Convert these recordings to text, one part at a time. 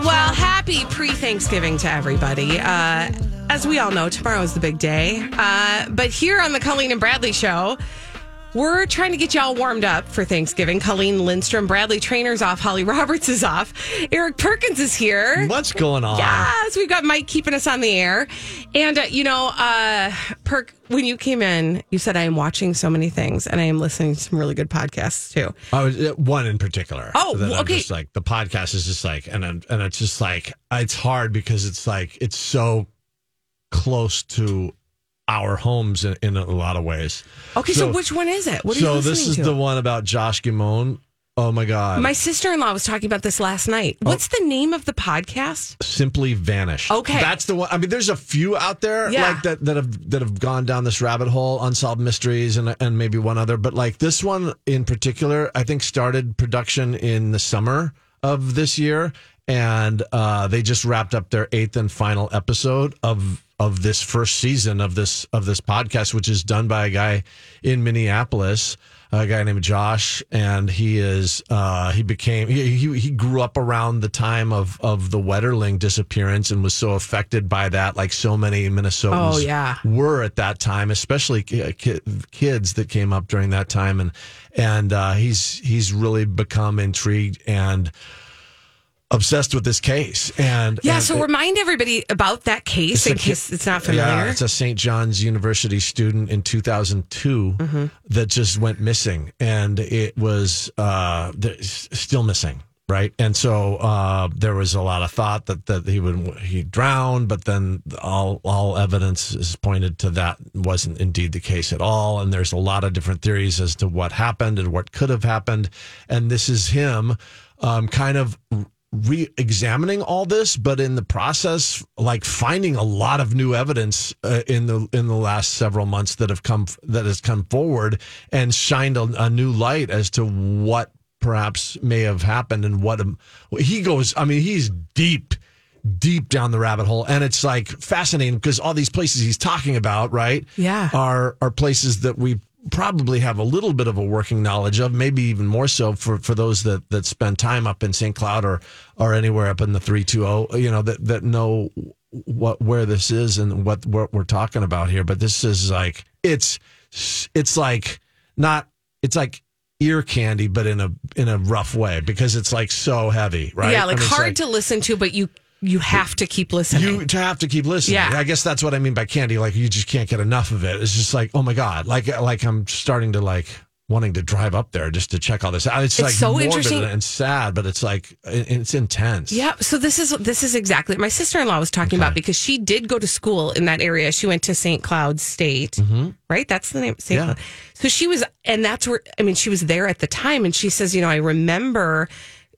Well, happy pre Thanksgiving to everybody. Uh, as we all know, tomorrow is the big day. Uh, but here on the Colleen and Bradley show, we're trying to get y'all warmed up for Thanksgiving. Colleen Lindstrom, Bradley Trainer's off, Holly Roberts is off, Eric Perkins is here. What's going on? Yes, we've got Mike keeping us on the air. And, uh, you know, uh, Perk, when you came in, you said, I am watching so many things and I am listening to some really good podcasts too. I was uh, one in particular. Oh, that I'm okay. just like the podcast is just like, and I'm- and it's just like it's hard because it's like it's so close to our homes in, in a lot of ways. Okay, so, which one is it? What are so you this is to? the one about Josh Guimond. Oh my God! My sister in law was talking about this last night. What's the name of the podcast? Simply vanished. Okay. that's the one. I mean, there's a few out there Yeah. like that that have that have gone down this rabbit hole, unsolved mysteries, and and maybe one other. But like this one in particular, I think started production in the summer of this year, and uh, they just wrapped up their eighth and final episode of of this first season of this of this podcast, which is done by a guy in Minneapolis a guy named Josh, and he is uh, he became he, he he grew up around the time of of the Wetterling disappearance and was so affected by that, like so many Minnesotans Oh, yeah. were at that time, especially ki- ki- kids that came up during that time, and and uh, he's he's really become intrigued and obsessed with this case, and Yeah, and so it- remind everybody about that case in a case it's not familiar. Yeah, it's a St. John's University student in 2002 Mm-hmm. that just went missing, and it was uh, still missing. Right, and so uh, there was a lot of thought that, that he would he drowned, but then all all evidence is pointed to that wasn't indeed the case at all. And there's a lot of different theories as to what happened and what could have happened. And this is him, um, kind of re-examining all this but in the process like finding a lot of new evidence uh, in the in the last several months that have come that has come forward and shined a, a new light as to what perhaps may have happened and what um, he goes i mean he's deep deep down the rabbit hole and it's like fascinating because all these places he's talking about right Yeah. are are places that we probably have a little bit of a working knowledge of maybe even more so for for those that that spend time up in St. Cloud or or anywhere up in the 320 you know that that know what where this is and what what we're talking about here but this is like it's it's like not it's like ear candy but in a in a rough way because it's like so heavy right Yeah, like I mean, hard to listen to, but you you have to keep listening. you to have to keep listening. Yeah. I guess that's what I mean by candy. Like you just can't get enough of it. It's just like, oh my god, like like I'm starting to like wanting to drive up there just to check all this out. It's, It's like so interesting. and sad, but it's like it's intense. Yeah, so this is this is exactly my sister in law was talking about because she did go to school in that area. She went to St. Cloud State, mm-hmm. right? That's the name. St. Yeah. Cloud. So she was, and that's where I mean, she was there at the time, and she says, you know, I remember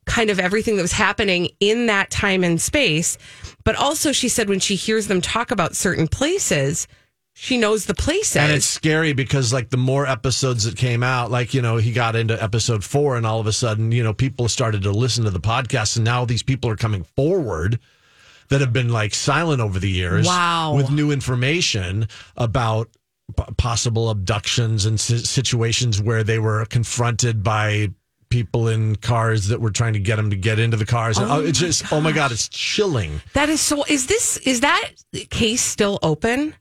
kind of everything that was happening in that time and space, but also she said when she hears them talk about certain places, she knows the places. And it's scary because like the more episodes that came out, like, you know, he got into episode four and all of a sudden, you know, people started to listen to the podcast and now these people are coming forward that have been like silent over the years. Wow. With new information about p- possible abductions and si- situations where they were confronted by people in cars that were trying to get them to get into the cars. Oh, oh it's my just, oh my God, it's chilling. that is so. Is this is that case still open?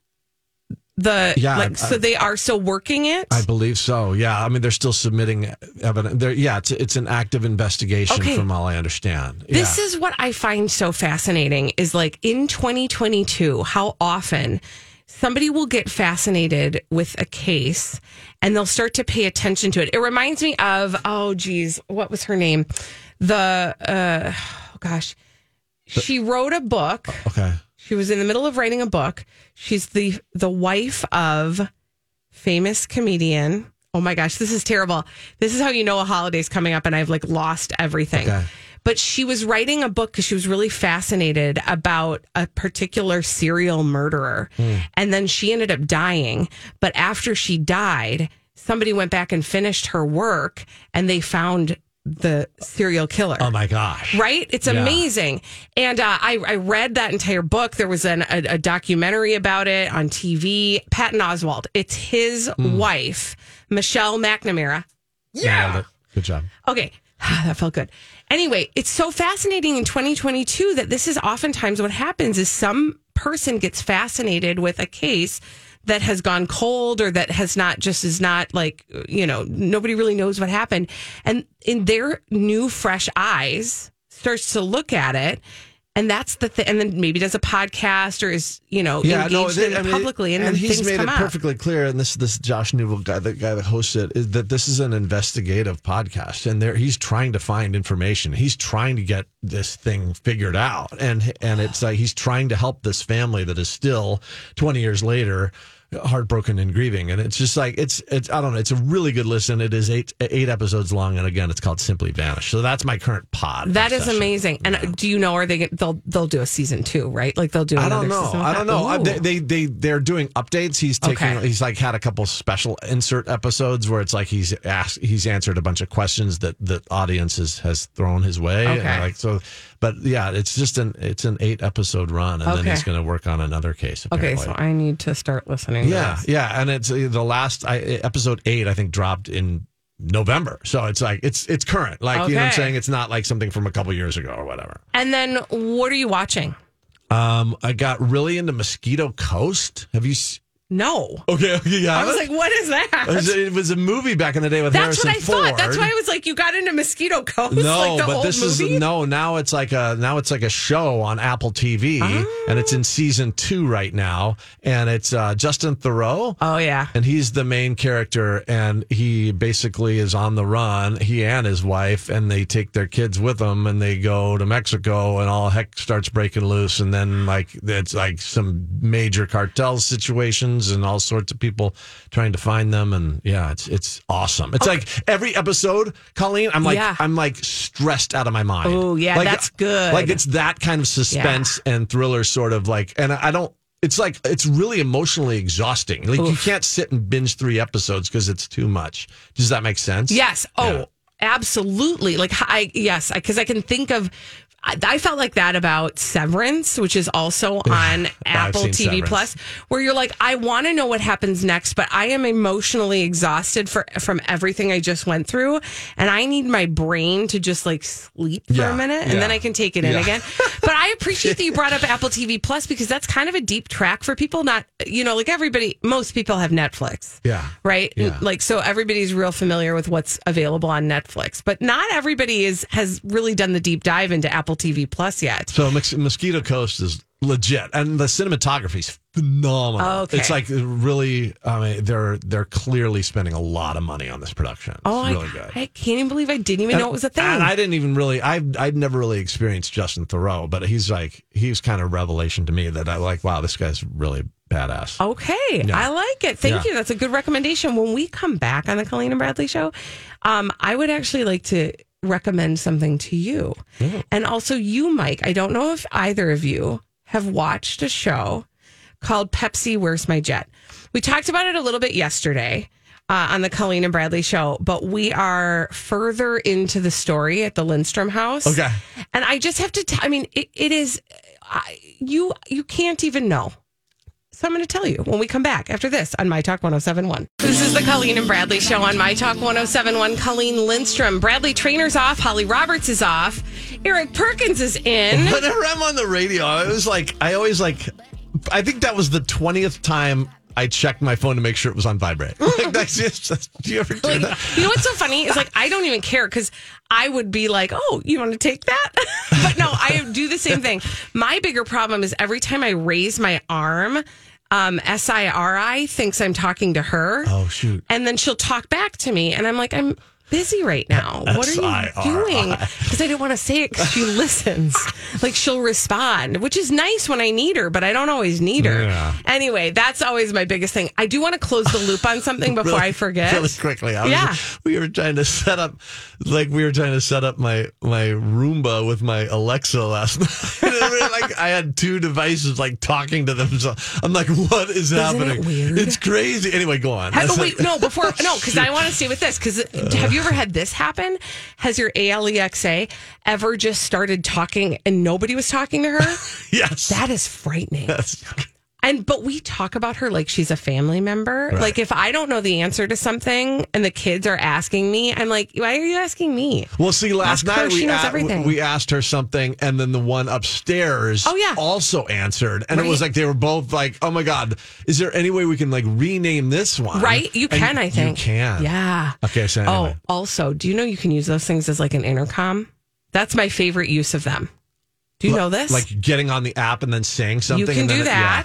The Yeah, like, I- so they are still working it. I believe so. Yeah, I mean they're still submitting evidence. They're, yeah, it's it's an active investigation Okay. from all I understand. This yeah. is what I find so fascinating is like in 2022, how often somebody will get fascinated with a case and they'll start to pay attention to it. It reminds me of, oh, geez, what was her name? The, uh, oh gosh, she wrote a book. okay. She was in the middle of writing a book. She's the the wife of famous comedian. Oh my gosh, this is terrible. This is how you know a holiday's coming up and I've like lost everything. Okay. But she was writing a book because she was really fascinated about a particular serial murderer. And then she ended up dying. But after she died, somebody went back and finished her work and they found the serial killer Oh my gosh. right? It's Yeah. amazing. And uh, I, I read that entire book. There was an, a, a documentary about it on TV. Patton Oswalt. It's his Hmm. wife, Michelle McNamara. Nailed it. Good job. Okay, that felt good. Anyway, it's so fascinating in 2022 that this is oftentimes what happens is some person gets fascinated with a case that has gone cold or that has not just is not like you know nobody really knows what happened. And in their new fresh eyes starts to look at it and that's the thing and then maybe does a podcast or is you know engaged in it publicly and, then he's made it perfectly clear. And this this Josh Newell guy, the guy that hosts it, is that this is an investigative podcast, and there he's trying to find information. He's trying to get this thing figured out, and and it's like he's trying to help this family that is still twenty years later heartbroken and grieving and it's just like it's it's i don't know it's a really good listen it is eight eight episodes long and again it's called simply vanish so that's my current pod That is session. amazing. And uh, do you know? Are they? They'll they'll do a season two, right? Like they'll do. I don't know. I don't know. I, they, they they they're doing updates. He's taking. Okay. He's like had a couple special insert episodes where it's like he's asked. He's answered a bunch of questions that the audience has, has thrown his way. Okay. like so, but yeah, it's just an it's an eight episode run, and then he's going to work on another case. Okay, so I need to start listening. To yeah, yeah, and it's uh, the last I, episode eight. I think dropped in November, so it's like it's it's current. Like you know what I'm saying. It's not like something from a couple years ago or whatever. And then what are you watching? Um, I got really into Mosquito Coast. Have you? No. Okay, okay, yeah. I was like, what is that? It was, it was a movie back in the day with That's Harrison what I Ford. thought. That's why I was like, you got into Mosquito Coast, no, like the but old this movie. is no. Now it's like a now it's like a show on Apple TV, and it's in season two right now, and it's uh, Justin Theroux. oh yeah. And he's the main character, and he basically is on the run. He and his wife, and they take their kids with them, and they go to Mexico, and all heck starts breaking loose. And then, like, it's like some major cartel situations, and all sorts of people trying to find them. And yeah, it's it's awesome. It's like every episode, Colleen. I'm like Yeah. I'm like stressed out of my mind. Oh, yeah, like, that's good. Like it's that kind of suspense and thriller, sort of like. And I don't. It's like it's really emotionally exhausting. Like you can't sit and binge three episodes because it's too much. Does that make sense? Yes. Oh, Yeah. absolutely. Like I yes, because I, can think of. I, I felt like that about Severance, which is also on Apple TV Severance. Plus, where you're like, I want to know what happens next, but I am emotionally exhausted for from everything I just went through, and I need my brain to just like sleep for Yeah. a minute, and Yeah. then I can take it in Yeah. again. But I appreciate that you brought up Apple TV Plus because that's kind of a deep track for people. Not you know, like everybody, most people have Netflix Yeah. right? Like so everybody's real familiar with what's available on Netflix, but not everybody is has really done the deep dive into Apple TV Plus yet. So Mos- Mosquito Coast is legit, and the cinematography is phenomenal. Okay. It's like really. I mean, they're they're clearly spending a lot of money on this production. It's Oh, really I, good. I can't even believe I didn't even know it was a thing. And I didn't even really, I I'd never really experienced Justin Theroux, but he's like, he's kind of revelation to me that I like. Wow, this guy's really badass. Okay, I like it. Thank Yeah. you. That's a good recommendation. When we come back on the Colleen and Bradley show, um, I would actually like to recommend something to you, and also you, Mike. I don't know if either of you have watched a show called Pepsi Where's My Jet. We talked about it a little bit yesterday. Uh, on the Colleen and Bradley show, but we are further into the story at the Lindstrom house. Okay. And I just have to, t- I mean, it, it is, I, you, you can't even know. So I'm going to tell you when we come back after this on My Talk 1071. This is the Colleen and Bradley show on My Talk 1071. Colleen Lindstrom, Bradley Trainer's off, Holly Roberts is off, Eric Perkins is in. Whenever I'm on the radio, I was like, I always like, I think that was the twentieth time I checked my phone to make sure it was on vibrate. like, that's just, that's, do you ever do Like, that? you know what's so funny is like I don't even care because I would be like, "Oh, you want to take that?" but no, I do the same thing. My bigger problem is every time I raise my arm, um, SIRI thinks I'm talking to her. Oh, shoot. and then she'll talk back to me, and I'm like, I'm busy right now. What are you S-I-R-I. doing? Because I didn't want to say it because she listens. like she'll respond, which is nice when I need her, but I don't always need her. Yeah. Anyway, that's always my biggest thing. I do want to close the loop on something before I forget. Really quickly. I was, Yeah. We were trying to set up, like, we were trying to set up my, my Roomba with my Alexa last night. Like, I had two devices, like, talking to themselves. I'm like, what is it happening? weird? It's crazy. Anyway, go on. Have, wait, no, before no, because I want to stay with this. Because have you ever had this happen? Has your ALEXA ever just started talking and nobody was talking to her? Yes. That is frightening. That's- And but we talk about her like she's a family member. Right. Like if I don't know the answer to something and the kids are asking me, I'm like, why are you asking me? Well, see, last Ask her, night she we, a- we asked her something, and then the one upstairs Oh, yeah. also answered. And it was like they were both like, oh my God, is there any way we can like rename this one? Right? You And can, I think. You can. Yeah. Okay, so anyway. Oh, also, do you know you can use those things as like an intercom? That's my favorite use of them. Do you know this? Like getting on the app and then saying something. you can and then do it- yeah.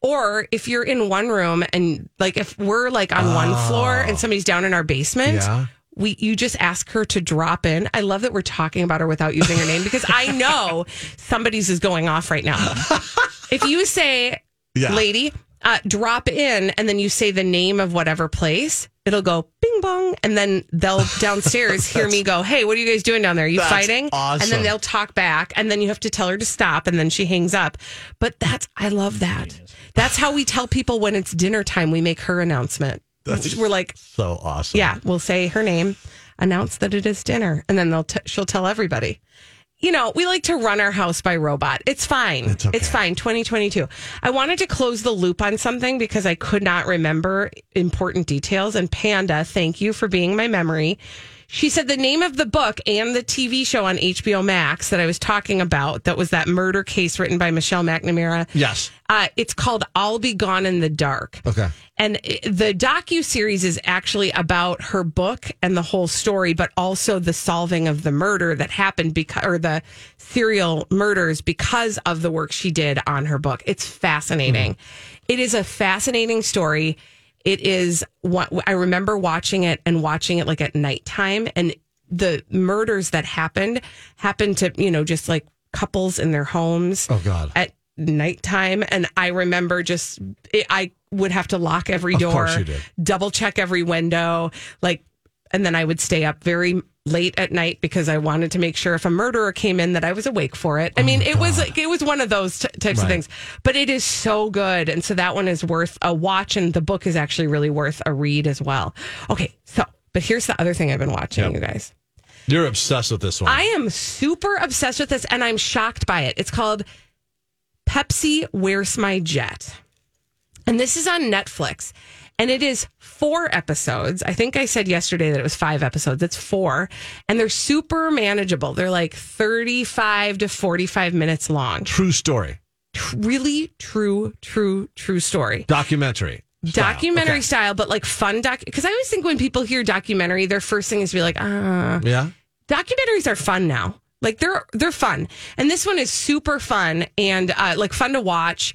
Or if you're in one room and like if we're like on one floor and somebody's down in our basement, Oh. Yeah. we you just ask her to drop in. I love that we're talking about her without using her name because I know somebody's is going off right now. if you say, Yeah. lady, uh, drop in, and then you say the name of whatever place, it'll go bing bong, and then they'll downstairs hear me go, "Hey, what are you guys doing down there? Are you That's fighting?" And then they'll talk back, and then you have to tell her to stop, and then she hangs up. But that's I love that. That's how we tell people when it's dinner time. We make her announcement. That's We're like, So awesome. yeah, we'll say her name, announce that it is dinner, and then they'll t- she'll tell everybody. You know, we like to run our house by robot. It's fine. It's okay. fine. 2022. I wanted to close the loop on something because I could not remember important details. And Panda, thank you for being my memory. She said the name of the book and the TV show on HBO Max that I was talking about, that was that murder case written by Michelle McNamara. Yes. Uh, it's called I'll Be Gone in the Dark. Okay. And the docu series is actually about her book and the whole story, but also the solving of the murder that happened because, or the serial murders because of the work she did on her book. It's fascinating. It is a fascinating story. It is what I remember watching it and watching it like at nighttime, and the murders that happened happened to you know just like couples in their homes Oh, God. at nighttime and i remember just it, i would have to lock every door course you did. double check every window like and then i would stay up very late at night because i wanted to make sure if a murderer came in that i was awake for it i mean oh it was like it was one of those t- types of things but it is so good and so that one is worth a watch and the book is actually really worth a read as well okay so but here's the other thing i've been watching Yep. you guys You're obsessed with this one. I am super obsessed with this and I'm shocked by it. It's called Pepsi Where's My Jet? And this is on Netflix. And it is four episodes. I think I said yesterday that it was five episodes. It's four. And they're super manageable. They're like 35 to 45 minutes long. True story. Really true, true, true story Documentary. style. documentary Okay. style, but like fun doc. Because I always think when people hear documentary, their first thing is to be like, ah. Yeah. Documentaries are fun now. Like they're they're fun, and this one is super fun and uh, like fun to watch.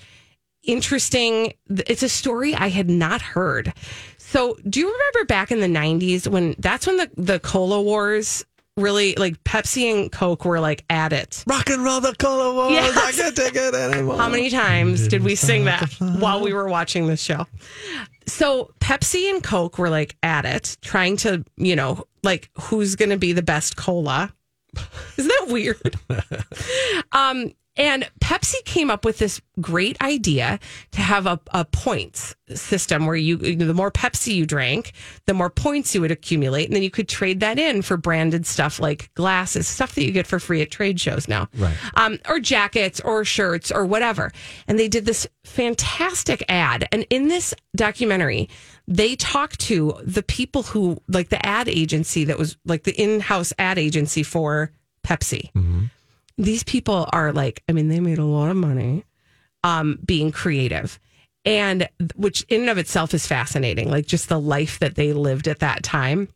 Interesting. It's a story I had not heard. So, do you remember back in the '90s when that's when the the cola wars really like Pepsi and Coke were like at it? Rock and roll the cola wars. Yes. I can't take it anymore. How many times did we sing that while we were watching this show? So Pepsi and Coke were like at it, trying to, you know, like who's going to be the best cola. Isn't that weird? um, and Pepsi came up with this great idea to have a, a points system where you, the more Pepsi you drank, the more points you would accumulate. And then you could trade that in for branded stuff like glasses, stuff that you get for free at trade shows now. Right. Um, or jackets or shirts or whatever. And they did this fantastic ad. And in this documentary, they talked to the people who, like the ad agency that was like the in house ad agency for Pepsi these people are like, I mean, they made a lot of money um, being creative. and which in and of itself is fascinating, like just the life that they lived at that time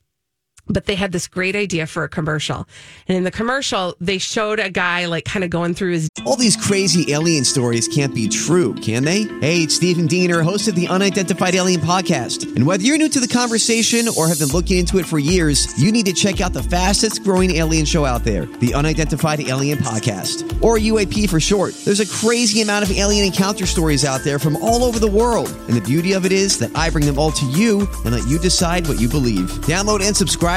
but they had this great idea for a commercial. And in the commercial, they showed a guy like kind of going through his. All these crazy alien stories can't be true, can they? Hey, it's Stephen Diener, host of the Unidentified Alien Podcast. And whether you're new to the conversation or have been looking into it for years, you need to check out the fastest growing alien show out there, the Unidentified Alien Podcast, or UAP for short. There's a crazy amount of alien encounter stories out there from all over the world. And the beauty of it is that I bring them all to you and let you decide what you believe. Download and subscribe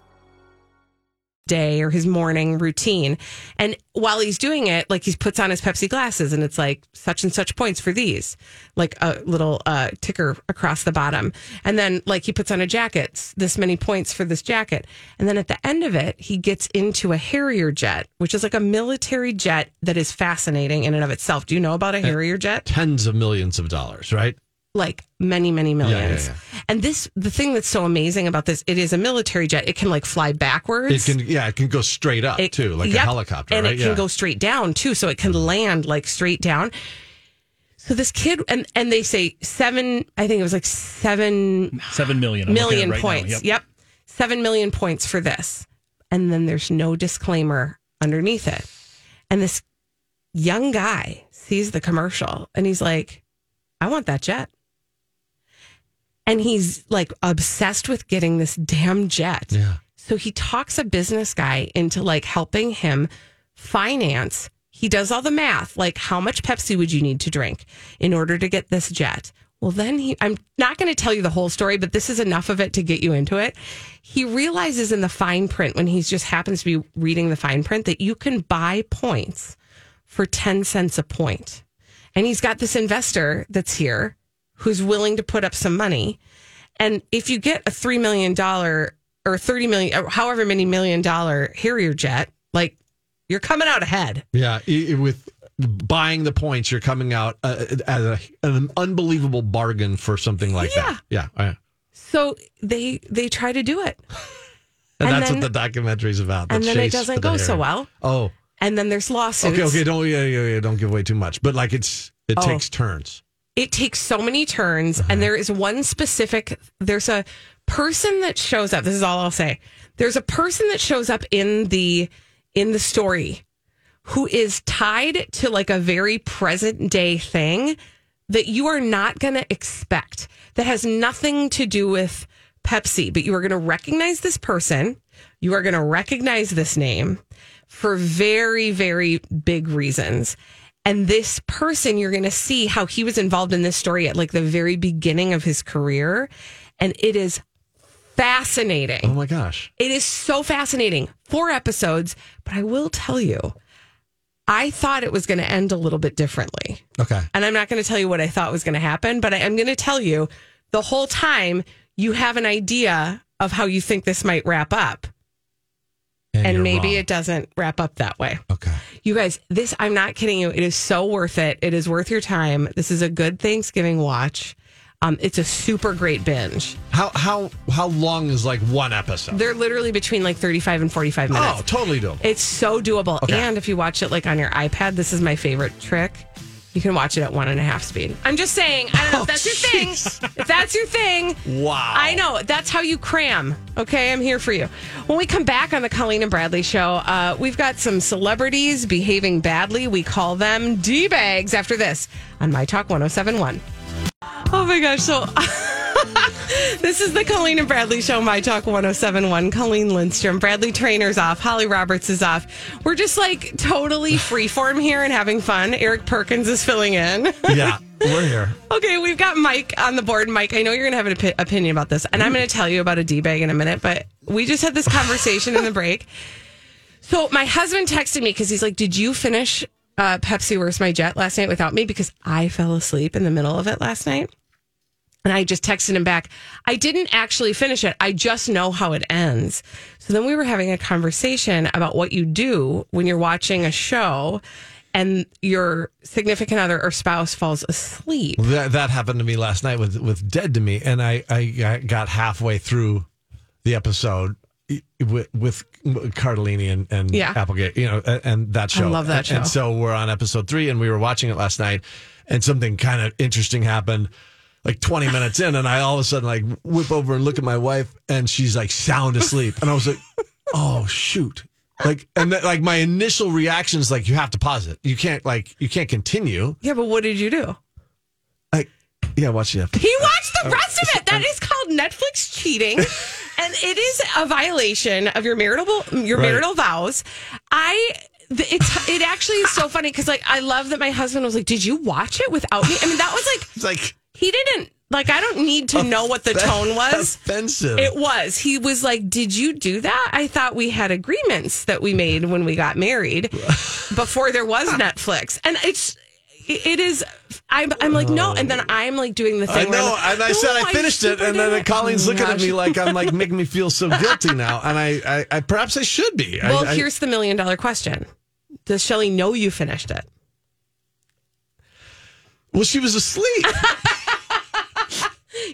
day or his morning routine. And while he's doing it, like he puts on his Pepsi glasses and it's like such and such points for these, like a little uh, ticker across the bottom. And then like he puts on a jacket, this many points for this jacket. And then at the end of it, he gets into a Harrier jet, which is like a military jet that is fascinating in and of itself. Do you know about a Harrier jet? Tens of millions of dollars, right? Like many many millions Yeah, yeah, yeah. and this the thing that's so amazing about this it is a military jet. It can like fly backwards. It can, yeah, it can go straight up It- too, like a helicopter, and right? it can go straight down too so it can mm-hmm. land like straight down. So this kid and and they say seven i think it was like seven Seven million. I'm looking at it million right now. points. Yep. yep. Seven million points for this. And then there's no disclaimer underneath it. And this young guy sees the commercial and he's like i want that jet and he's like obsessed with getting this damn jet Yeah. so he talks a business guy into like helping him finance. He does all the math, like how much Pepsi would you need to drink in order to get this jet? Well, then he, I'm not going to tell you the whole story, but this is enough of it to get you into it. He realizes in the fine print when he just happens to be reading the fine print that you can buy points for 10 cents a point. And he's got this investor that's here who's willing to put up some money. And if you get a $3 million or 30 million, or however many million dollar Harrier jet, like you're coming out ahead. Yeah, with buying the points, you're coming out uh, as a, an unbelievable bargain for something like Yeah. that. Yeah, yeah. So they they try to do it. And, And that's then- what the documentary's about. the and then it doesn't go so well. Oh, And then there's lawsuits. okay, okay. Don't yeah, yeah, yeah. Don't give away too much. But like it's it Oh. takes turns. It takes so many turns and there is one specific there's a person that shows up this is all i'll say there's a person that shows up in the in the story who is tied to like a very present day thing that you are not going to expect that has nothing to do with pepsi but you are going to recognize this person you are going to recognize this name for very, very big reasons. And this person, you're going to see how he was involved in this story at like the very beginning of his career. And it is fascinating. Oh my gosh. It is so fascinating. Four episodes, but I will tell you, I thought it was going to end a little bit differently. Okay. And I'm not going to tell you what I thought was going to happen, but I am going to tell you the whole time you have an idea of how you think this might wrap up. And, you're maybe wrong. it doesn't wrap up that way. Okay. You guys, this, I'm not kidding you. It is so worth it. It is worth your time. This is a good Thanksgiving watch. Um, it's a super great binge. How how how long is like one episode? They're literally between like 35 and 45 minutes. oh, totally doable. It's so doable. Okay. And if you watch it like on your iPad, this is my favorite trick. You can watch it at one and a half speed. I'm just saying, I don't know if that's your thing. If that's your thing, Wow. I know. That's how you cram. Okay, I'm here for you. When we come back on the Colleen and Bradley show, uh, we've got some celebrities behaving badly. We call them D bags after this on My Talk 1071. Oh my gosh. So this is the Colleen and Bradley show, My Talk 1071. Colleen Lindstrom, Bradley Trainer's off, Holly Roberts is off. We're just like totally freeform here and having fun. Eric Perkins is filling in. yeah, we're here. okay, we've got Mike on the board. Mike, I know you're going to have an opi- opinion about this, and I'm going to tell you about a D bag in a minute, but we just had this conversation in the break. So my husband texted me because he's like, Did you finish uh, Pepsi Where's My Jet last night without me because I fell asleep in the middle of it last night. And I just texted him back. I didn't actually finish it. I just know how it ends. So then we were having a conversation about what you do when you're watching a show and your significant other or spouse falls asleep. That, that happened to me last night with with Dead to Me, and I I got halfway through the episode with, with Cardellini and, and Yeah. Applegate, you know, and, and that show. I love that And- show. And so we're on episode three, and we were watching it last night, and something kind of interesting happened. Like 20 minutes in, and I all of a sudden like whip over and look at my wife, and she's like sound asleep, and I was like, "Oh shoot!" Like, and that, like my initial reaction is like, "You have to pause it. You can't like you can't continue." Yeah, but what did you do? Like, yeah, watch the episode. He watched the oh. rest of it. That is called Netflix cheating, and it is a violation of your marital your Right. marital vows. I. It's it actually is so funny because like I love that my husband was like, "Did you watch it without me?" I mean, that was like It's like he didn't like. I don't need to know what the tone was. offensive. It was. He was like, "Did you do that?" I thought we had agreements that we made when we got married before there was Netflix, and it's. It is. I'm. I'm like no, and then I'm like doing the Oh. Thing. I'm know, like, and I "No, said oh, I finished it, and then it." Colleen's Oh looking at me like I'm like making me feel so guilty now, and I, I, I perhaps I should be. Well, I, here's the million dollar question: Does Shelly know you finished it? well, she was asleep,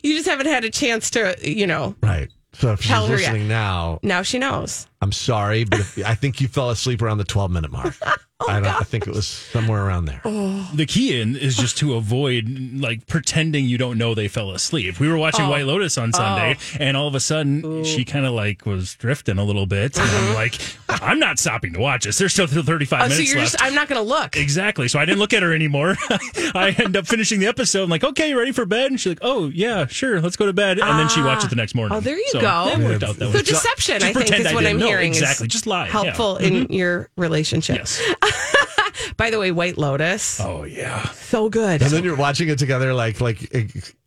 You just haven't had a chance to, you know. right? So if she's Tell her yet. listening now, Now she knows. I'm sorry, but if, I think you fell asleep around the 12 minute mark. Oh, I don't. I think it was somewhere around there. The key in is just to avoid like pretending you don't know they fell asleep. We were watching Oh. White Lotus on Sunday, oh. and all of a sudden she kind of like was drifting a little bit. And I'm uh-huh. like, I'm not stopping to watch this. There's still 35 Oh, so minutes you're left. just. I'm not going to look. Exactly. So I didn't look at her anymore. I end up finishing the episode. I'm like, okay, ready for bed? And she's like, oh, yeah, sure. Let's go to bed. And then she ah. watched it the next morning. Oh, there you So go. It worked out that So way. deception, Just I think, is what I'm didn't know. hearing. is Exactly. Just lie. Yeah. Helpful in mm-hmm. your relationship. Yes. By the way, White Lotus, Oh, yeah. so good. And then you're watching it together, like like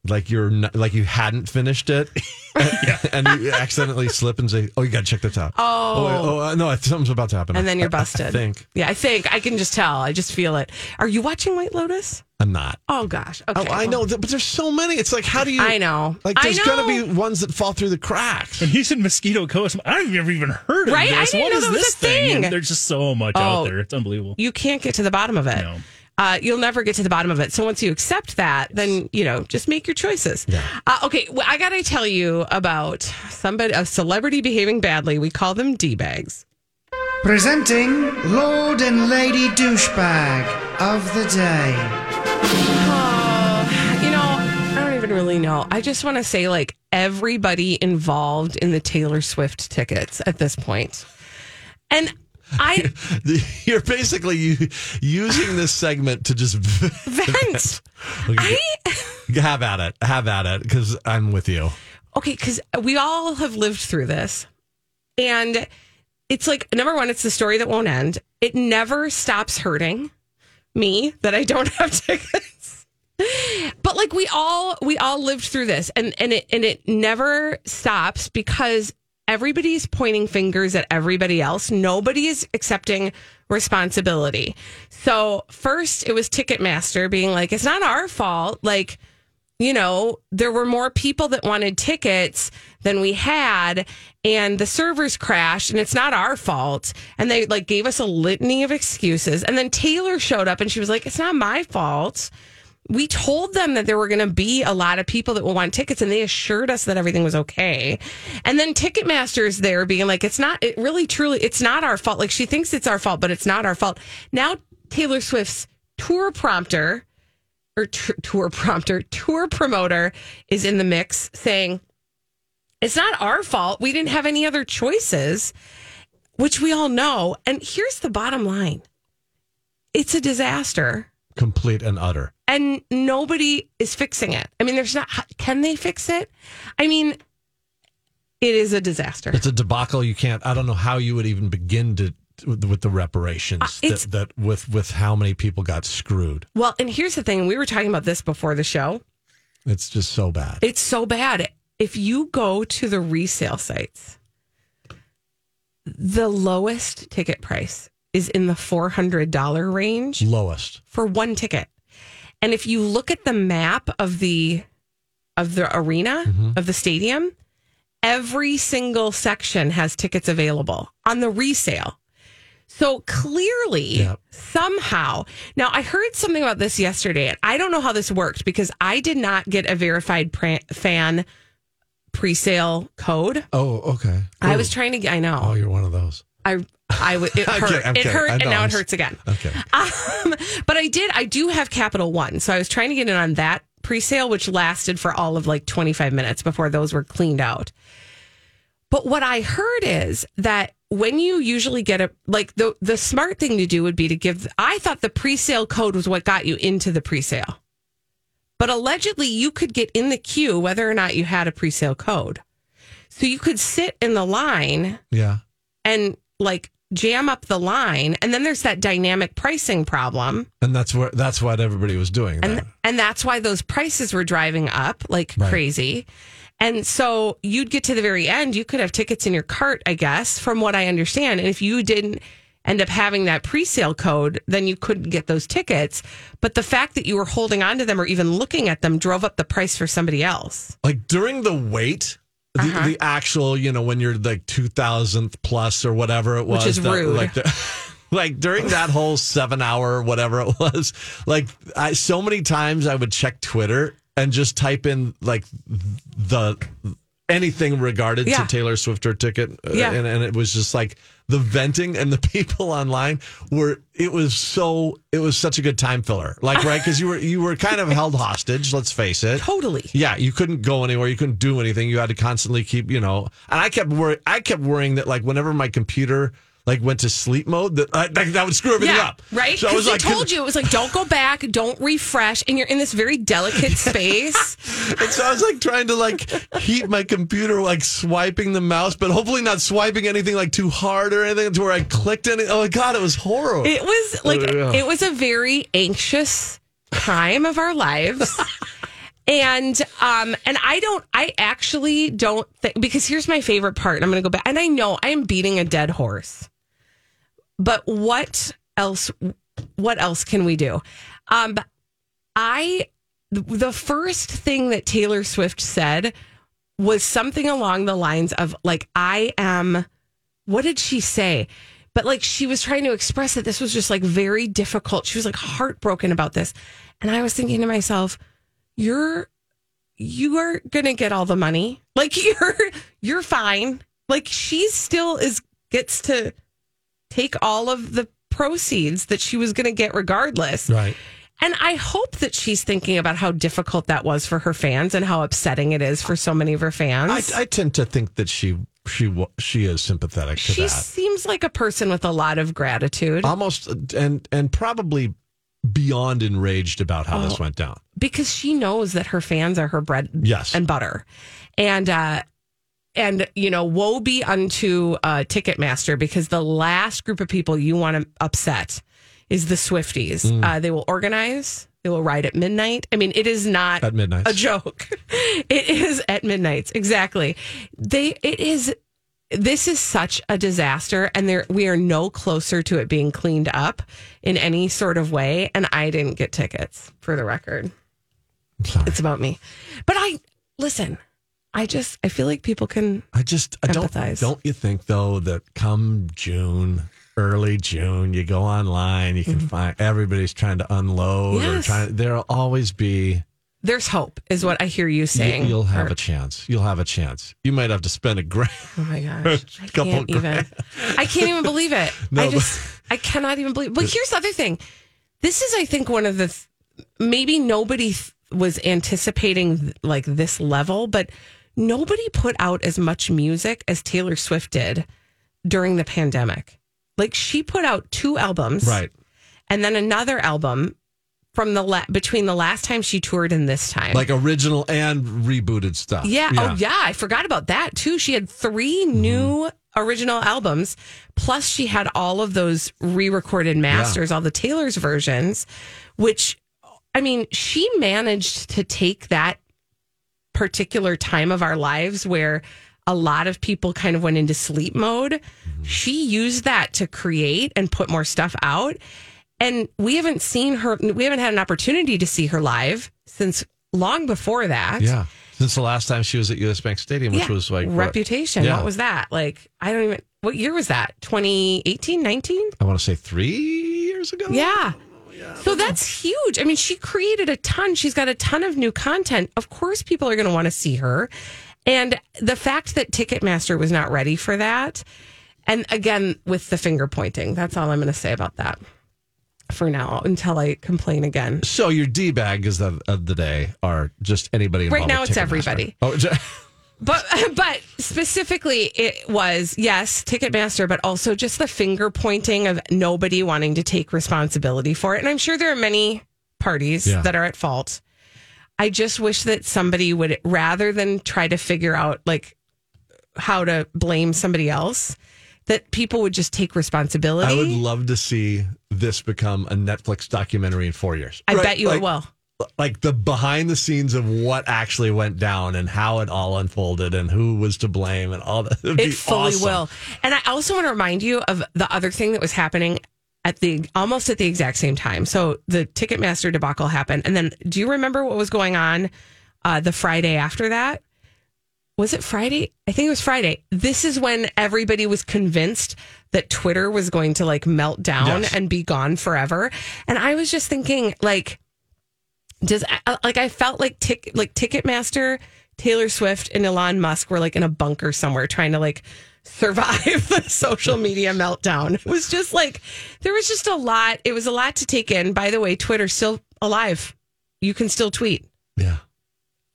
like you're not, like you hadn't finished it, and you accidentally slip and say, "Oh, you got to check this out." Oh. wait, oh uh, no, something's about to happen. and then you're I- I- busted. I think Yeah, I think I can just tell. I just feel it. Are you watching White Lotus? I'm not. Oh gosh. Okay. Oh, I well, know, but there's so many. It's like, how do you? I know. Like, there's know. gonna be ones that fall through the cracks. And he's in Mosquito Coast. I've never even heard of Right? I this. didn't What know is that was this a thing. And there's just so much Oh. out there. It's unbelievable. You can't get to the bottom of it. No. Uh, you'll never get to the bottom of it. So once you accept that, then you know, just make your choices. Uh, okay, well, I got to tell you about somebody, a celebrity behaving badly. We call them d bags. Presenting Lord and Lady Douchebag of the Day. Oh, you know, I don't even really know. I just want to say, like, everybody involved in the Taylor Swift tickets at this point. And I You're basically using this segment to just vent. I have at it, have at it, because I'm with you. okay, because we all have lived through this. And it's like, number one, it's the story that won't end. It never stops hurting me that I don't have tickets. But like we all we all lived through this and and it and it never stops because everybody's pointing fingers at everybody else. Nobody is accepting responsibility. So first it was Ticketmaster being like it's not our fault like you know, there were more people that wanted tickets than we had, and the servers crashed, and it's not our fault. And they like gave us a litany of excuses. And then Taylor showed up and she was like, It's not my fault. We told them that there were going to be a lot of people that will want tickets, and they assured us that everything was okay. And then Ticketmaster is there being like, It's not, it really, truly, it's not our fault. Like she thinks it's our fault, but it's not our fault. Now, Taylor Swift's tour prompter, or t- tour prompter, tour promoter is in the mix saying, it's not our fault. We didn't have any other choices, which we all know. And here's the bottom line it's a disaster Complete and utter. And nobody is fixing it. I mean, there's not, can they fix it? I mean, it is a disaster. It's a debacle. You can't. I don't know how you would even begin to with, the reparations. Uh, that, that with with how many people got screwed. Well, and here's the thing we were talking about this before the show. It's just so bad. It's so bad. If you go to the resale sites, the lowest ticket price is in the $400 range Lowest. for one ticket. And if you look at the map of the of the arena Mm-hmm. of the stadium, every single section has tickets available on the resale. So clearly, Yeah. somehow, now I heard something about this yesterday, and I don't know how this worked because I did not get a verified pra- fan pre-sale code. Oh, okay. I was trying to get. I know. Oh, you're one of those. I I would it hurt. kidding, I'm it hurt and now it hurts again. Okay. Um, but I did I do have Capital One. So I was trying to get in on that pre-sale which lasted for all of like 25 minutes before those were cleaned out. But what I heard is that when you usually get a like the the smart thing to do would be to give I thought the pre-sale code was what got you into the pre-sale. But allegedly you could get in the queue whether or not you had a pre-sale code. So you could sit in the line Yeah. and like jam up the line and then there's that dynamic pricing problem And that's where that's what everybody was doing. and then. and that's why those prices were driving up like Right. crazy and so you'd get to the very end you could have tickets in your cart i guess from what i understand and if you didn't end up having that pre-sale code then you couldn't get those tickets but the fact that you were holding on to them or even looking at them drove up the price for somebody else like during the wait, the, Uh-huh. the actual, you know, when you're like two thousandth plus or whatever it was, Which is rude. Like, the, like during that whole seven hour whatever it was, like I so many times I would check Twitter and just type in like the anything regarded Yeah. to Taylor Swift or ticket, uh, Yeah. and, and it was just like the venting and the people online were. It was so. It was such a good time filler, like right because you were you were kind of held hostage. Let's face it. totally Yeah, you couldn't go anywhere. You couldn't do anything. You had to constantly keep, you know. And I kept worry. I kept worrying that like whenever my computer like went to sleep mode, that I, that, that would screw everything yeah, up. right? So I was like, told you it was like, don't go back, don't refresh, and you're in this very delicate space. and so I was like trying to like keep my computer like swiping the mouse, but hopefully not swiping anything like too hard or anything to where I clicked any. Oh my god, it was horrible. It was like oh, Yeah. it was a very anxious time of our lives. And um and I don't I actually don't think because here's my favorite part I'm going to go back and I know I am beating a dead horse. But what else what else can we do? Um I the first thing that Taylor Swift said was something along the lines of like I am what did she say? But like she was trying to express that this was just like very difficult. She was like heartbroken about this. And I was thinking to myself, you're you are gonna get all the money. Like you're you're fine. Like she still is gets to take all of the proceeds that she was gonna get regardless. right. And I hope that she's thinking about how difficult that was for her fans and how upsetting it is for so many of her fans. I tend to think that she she she is sympathetic to she that. seems like a person with a lot of gratitude. Almost and and probably beyond enraged about how this Oh. went down. because she knows that her fans are her bread Yes. and butter. And uh and you know, woe be unto uh Ticketmaster because the last group of people you want to upset is the Swifties. Mm. Uh they will organize, they will ride at midnight. I mean, it is not At midnight. a joke. It is at midnight. Exactly. They it is this is such a disaster and there we are no closer to it being cleaned up in any sort of way and I didn't get tickets for the record. It's about me. But I listen, I just I feel like people can I just I don't don't you think though that come June, early June, you go online, you can find everybody's trying to unload or Mm-hmm. Trying there'll always be there's hope is what I hear you saying. you, will have Or- a chance. You'll have a chance. You might have to spend a grand Oh my gosh. I Couple can't even grand. I can't even believe it. No, I but- just I cannot even believe but here's the other thing. This is I think one of the th- maybe nobody th- was anticipating like this level, but nobody put out as much music as Taylor Swift did during the pandemic. Like she put out two albums. Right. and then another album from the la- between the last time she toured and this time. Like original and rebooted stuff. yeah, oh yeah, I forgot about that too. She had 3 Mm-hmm. new original albums, plus she had all of those re-recorded masters, all the Taylor's versions, which I mean, she managed to take that particular time of our lives where a lot of people kind of went into sleep mode. Mm-hmm. She used that to create and put more stuff out. And we haven't seen her, we haven't had an opportunity to see her live since long before that. Yeah. Since the last time she was at US Bank Stadium, which Yeah. was like what- reputation. Yeah. What was that? Like, I don't even, what year was that? 2018, 19? I want to say three years ago. Yeah. So that's huge. I mean, she created a ton. She's got a ton of new content. Of course, people are going to want to see her. And the fact that Ticketmaster was not ready for that, and again, with the finger pointing, that's all I'm going to say about that for now until I complain again. So your D bag is of, of the day are just anybody. Right now it's everybody. Oh, But but specifically, it was yes, Ticketmaster, but also just the finger pointing of nobody wanting to take responsibility for it. And I'm sure there are many parties Yeah. that are at fault. I just wish that somebody would, rather than try to figure out like how to blame somebody else, that people would just take responsibility. I would love to see this become a Netflix documentary in four years. I Right, bet you like, it will. Like the behind the scenes of what actually went down and how it all unfolded and who was to blame and all that. It'd be It fully awesome. will. And I also want to remind you of the other thing that was happening at the almost at the exact same time. So the Ticketmaster debacle happened, and then do you remember what was going on uh, the Friday after that? Was it Friday? I think it was Friday. This is when everybody was convinced that Twitter was going to like melt down Yes. and be gone forever. And I was just thinking, like, does uh, uh, like I felt like tick like Ticketmaster, Taylor Swift, and Elon Musk were like in a bunker somewhere trying to like survive the social media meltdown. It was just like there was just a lot. It was a lot to take in. By the way, Twitter's still alive. You can still tweet. Yeah,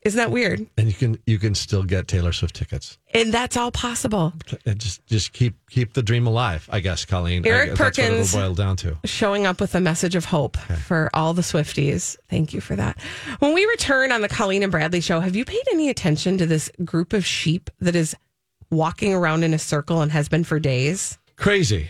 Isn't that weird? and you can you can still get Taylor Swift tickets. And that's all possible. And just just keep keep the dream alive. I guess, Colleen. Eric guess That's Perkins. what it'll boil down to. showing up with a message of hope for all the Swifties. Thank you for that. When we return on the Colleen and Bradley show, have you paid any attention to this group of sheep that is walking around in a circle and has been for days? Crazy.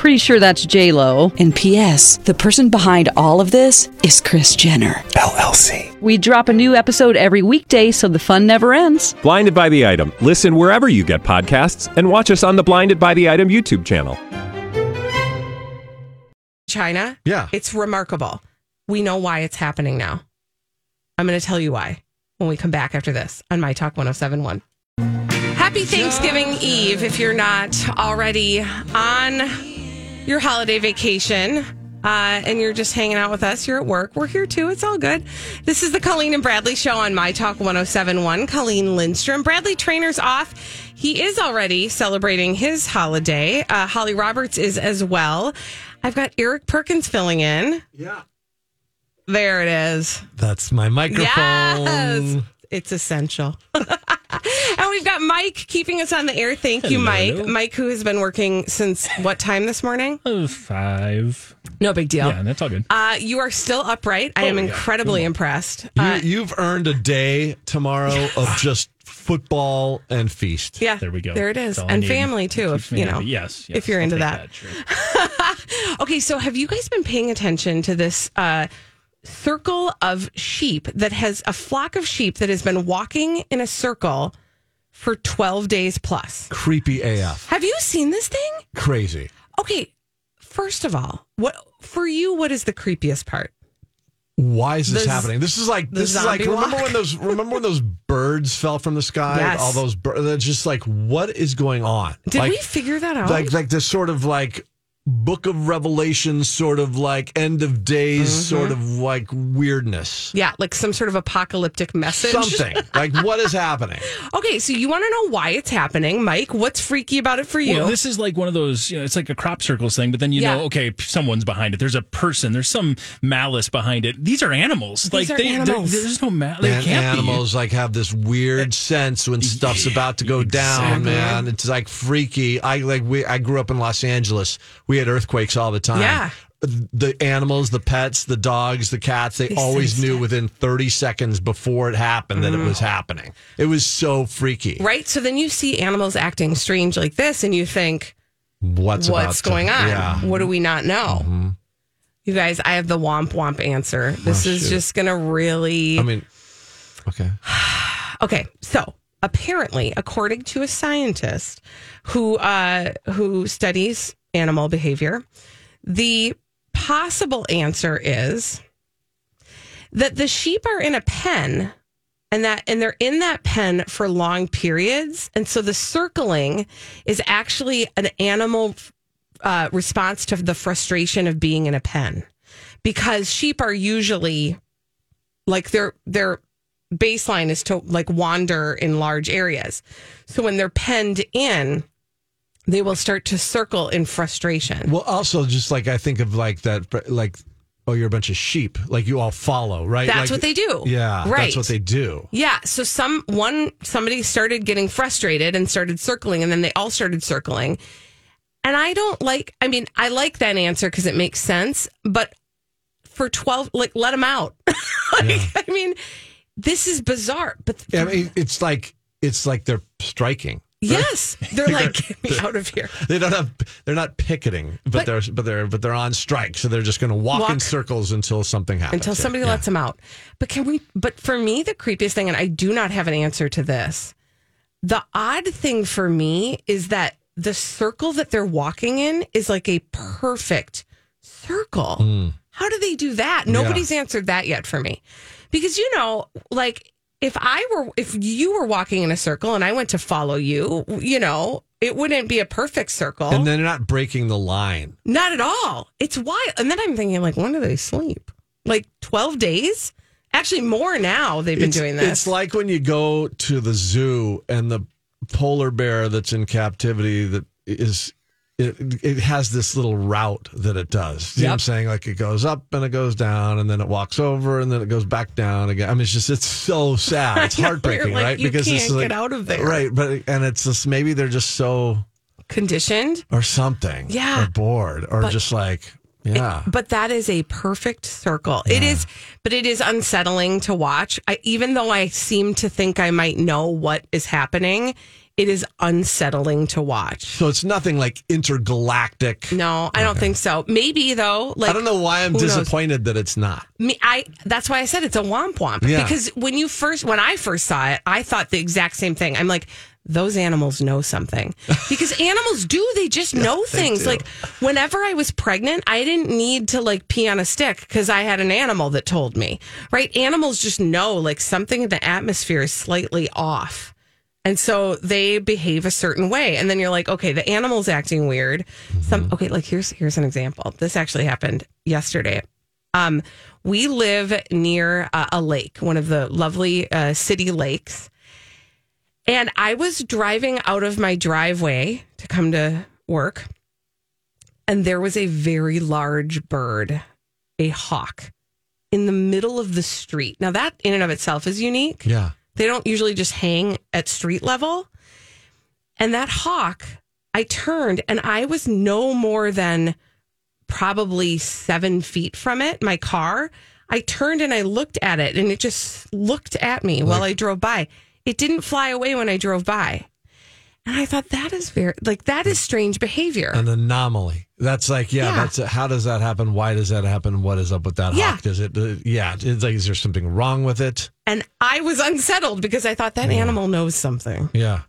Pretty sure that's J Lo. And P.S. The person behind all of this is Kris Jenner. LLC. We drop a new episode every weekday, so the fun never ends. Blinded by the item. Listen wherever you get podcasts, and watch us on the Blinded by the Item YouTube channel. China. Yeah. It's remarkable. We know why it's happening now. I'm going to tell you why when we come back after this on My Talk 1071. Happy Thanksgiving Eve if you're not already on your holiday vacation. Uh, and you're just hanging out with us. You're at work. We're here too. It's all good. This is the Colleen and Bradley show on My Talk 1071. Colleen Lindstrom. Bradley Traynor's off. He is already celebrating his holiday. Uh, Holly Roberts is as well. I've got Eric Perkins filling in. Yeah. There it is. That's my microphone. Yes. It's essential. and we've got Mike keeping us on the air. Thank you, Mike. Hello. Mike, who has been working since what time this morning? Five. No big deal. Yeah, that's all good. Uh, you are still upright. I am yeah. incredibly impressed. You, Uh, you've earned a day tomorrow of just football and feast. yeah, There we go. There it is, That's all I and family too. If you know. Yes, yes, if you're I'll into take that. sure. Okay, so have you guys been paying attention to this uh, circle of sheep that has a flock of sheep that has been walking in a circle for 12 days plus? Creepy AF. Have you seen this thing? Crazy. Okay, first of all, what for you? What is the creepiest part? Why is this The happening? This is like this is like remember walk. when those remember when those birds fell from the sky? Yes. All those birds. Just like what is going on? Did like, we figure that out? like like this sort of like book of revelation sort of like end of days Mm-hmm. sort of like weirdness yeah, like some sort of apocalyptic message. something like what is happening Okay, so you want to know why it's happening, Mike? What's freaky about it for you? Well, this is like one of those, you know, it's like a crop circles thing, but then you Yeah. know, okay, someone's behind it. There's a person, there's some malice behind it. These are animals. like are they, they're- animals. there's no malice. They and can't animals like have this weird sense when stuff's about to go down man it's like freaky i like we i grew up in los angeles we had earthquakes all the time Yeah. the animals, the pets, the dogs, the cats, they They always knew it. Mm-hmm. within 30 seconds before it happened that it was happening. It was so freaky. Right? So then you see animals acting strange like this and you think, What's, what's to- going on? Yeah. Mm-hmm. What do we not know? You guys, I have the womp womp answer. This Oh, is shoot. just going to really. I mean, okay. Okay, so apparently, according to a scientist who uh, who studies animal behavior, the possible answer is that the sheep are in a pen and that and they're in that pen for long periods. And so the circling is actually an animal uh, response to the frustration of being in a pen because sheep are usually like their their baseline is to like wander in large areas. So when they're penned in they will start to circle in frustration Well, also, just like I think of like that, like, oh, you're a bunch of sheep. Like you all follow, right? That's Like- what they do. Yeah. Right. That's what they do. Yeah. So some one somebody started getting frustrated and started circling, and then they all started circling. And I don't like. I mean, I like that answer because it makes sense. But for twelve, like let them out. like, I mean, this is bizarre. But I mean, it's like, it's like they're striking. Yes, they're like, get me out of here. They don't have. They're not picketing, but, But- they're but they're but they're on strike. So they're just going to walk, in circles until something happens. until somebody Yeah. lets them out. But can we? But for me, the creepiest thing, and I do not have an answer to this. The odd thing for me is that the circle that they're walking in is like a perfect circle. Hmm. How do they do that? Nobody's answered that yet for me. Because you know, like if I were if you were walking in a circle and I went to follow you, you know, it wouldn't be a perfect circle. and they're not breaking the line. Not at all. It's wild. And then I'm thinking, like, when do they sleep? Like 12 days? Actually, more now they've been it's, doing this. It's like when you go to the zoo and the polar bear that's in captivity that is it, it has this little route that it does. You know what I'm saying? Like it goes up and it goes down and then it walks over and then it goes back down again. I mean, it's just it's so sad. It's heartbreaking, like, right? you this can't is like, get out of there. right? But and it's just maybe they're just so Conditioned. or something, Yeah. or bored, or But- just like yeah. But that is a perfect circle. It is, but it is unsettling to watch. I, even though I seem to think I might know what is happening, it is unsettling to watch. so it's nothing like intergalactic. No, I don't think so. Maybe though. Like I don't know why I'm who knows? disappointed that it's not. Me, I. That's why I said it's a womp womp. Yeah. Because when you first, when I first saw it, I thought the exact same thing. I'm like, those animals know something because animals do. They just know things. Like whenever I was pregnant, I didn't need to like pee on a stick because I had an animal that told me. Right? Animals just know like something in the atmosphere is slightly off. And so they behave a certain way. And then you're like, okay, the animal's acting weird. Some okay, like here's here's an example. This actually happened yesterday. Um, we live near uh, a lake, one of the lovely uh, city lakes. And I was driving out of my driveway to come to work, and there was a very large bird, a hawk, in the middle of the street. Now, that in and of itself is unique. Yeah. They don't usually just hang at street level. And that hawk, I turned and I was no more than probably seven feet from it, my car. I turned and I looked at it and it just looked at me while I drove by. It didn't fly away when I drove by. And I thought that is very, like, that is strange behavior. an anomaly. That's like, yeah, Yeah. that's how does that happen? Why does that happen? What is up with that Yeah. hawk? Does it? Uh, yeah, it's like, is there something wrong with it? and I was unsettled because I thought that animal knows something. Yeah,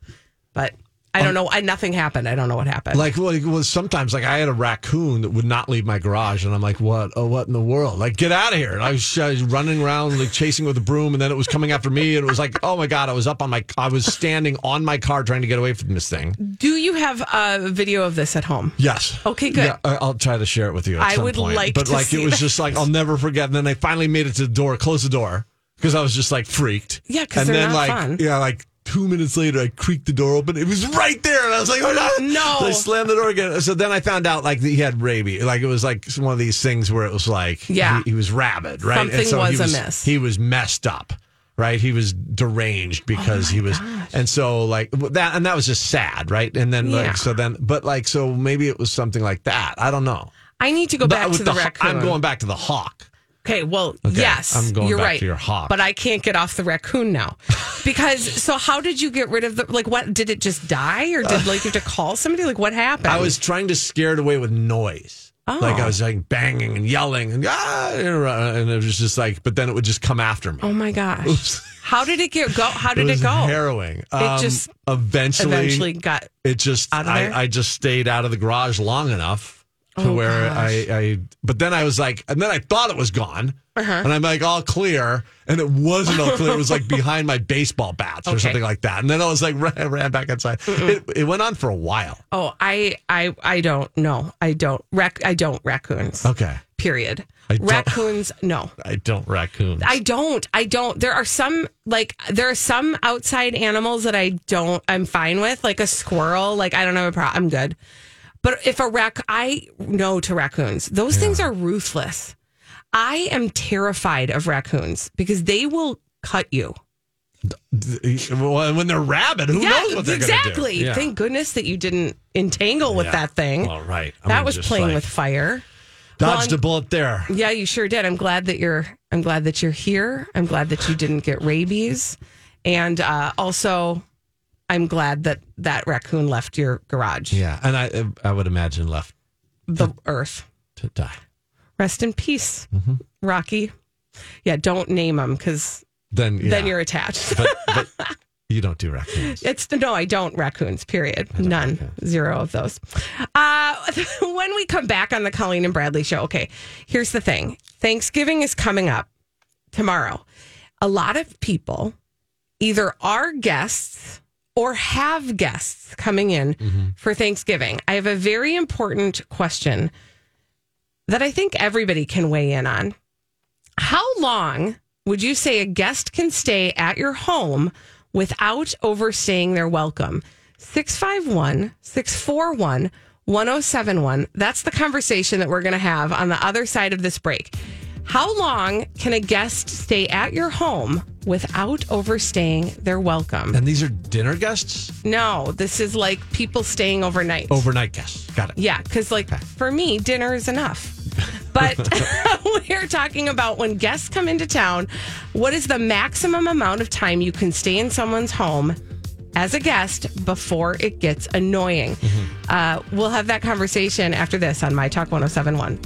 But I don't um, know. I, nothing happened. I don't know what happened. like well, it was sometimes like I had a raccoon that would not leave my garage, and I'm like, what? Oh, what in the world? Like, get out of here! And I was, I was running around like chasing with a broom, and then it was coming after me, and it was like, oh my god! I was up on my, I was standing on my car trying to get away from this thing. Do you have a video of this at home? Yes. Okay, good. Yeah, I'll try to share it with you. I would point. like but to like it was that. just like I'll never forget. And then I finally made it to the door, close the door because I was just like freaked. Yeah, 'cause and they're then not like fun. yeah, like two minutes later, I creaked the door open. It was right there, and I was like, oh no, No. So I slammed the door again. So then I found out like that he had rabies. Like it was like one of these things where it was like Yeah. he, he was rabid, right? Something he was was amiss. He was messed up. Right, he was deranged because oh, he was, and so like that, and that was just sad, right? And then Yeah. like so then, but like so maybe it was something like that. I don't know. I need to go back to the, ho- raccoon. I'm going back to the hawk. Okay, well, Okay, yes, I'm going you're back right. to your hawk. but I can't get off the raccoon now because. so, how did you get rid of the like? What did it just die, or did like you have to call somebody? Like, what happened? I was trying to scare it away with noise. Oh. Like I Oh. was like banging and yelling and ah, and it was just like, but then it would just come after me. Oh my gosh! How did it get go? How did it it, go? harrowing. Um, just eventually, Eventually got. it just out of there? I, I just stayed out of the garage long enough to Oh, where gosh. I, I but then I was like and then I thought it was gone Uh-huh. and I'm like all clear and it wasn't all clear it was like behind my baseball bats or something like that and then I was like ran, ran back inside it, it went on for a while Oh, I, I, I don't know. I don't. Rac- I don't raccoons. okay Period. I Raccoons. No. I don't raccoons I don't. I don't. There are some like there are some outside animals that I don't. I'm fine with, like a squirrel. Like I don't have a problem. I'm good. But if a rac, I no to raccoons. Those things are ruthless. I am terrified of raccoons because they will cut you. well, when they're rabid who knows what they're exactly. Yeah. Thank goodness that you didn't entangle with Yeah. that thing. Well, right. I that was playing like- with fire. dodged Well, a bullet there Yeah, you sure did. I'm glad that you're. I'm glad that you're here. I'm glad that you didn't get rabies, and uh, also, I'm glad that that raccoon left your garage, yeah and I I would imagine left the earth. to die Rest in peace, Mm-hmm. Rocky. Yeah, don't name him because then yeah. then you're attached. but, but you don't do raccoons It's no, I don't raccoons. Period. None. Zero of those. Uh, when we come back on the Colleen and Bradley show, okay. Here's the thing: Thanksgiving is coming up tomorrow. A lot of people either are guests or have guests coming in for Thanksgiving. I have a very important question that I think everybody can weigh in on. How long would you say a guest can stay at your home without overstaying their welcome? 651 641 1071. That's the conversation that we're going to have on the other side of this break. How long can a guest stay at your home without overstaying their welcome? and these are dinner guests No, this is like people staying overnight. overnight guests got it Yeah, because like for me, dinner is enough. But we're talking about when guests come into town, what is the maximum amount of time you can stay in someone's home as a guest before it gets annoying? Uh, we'll have that conversation after this on My Talk 1071.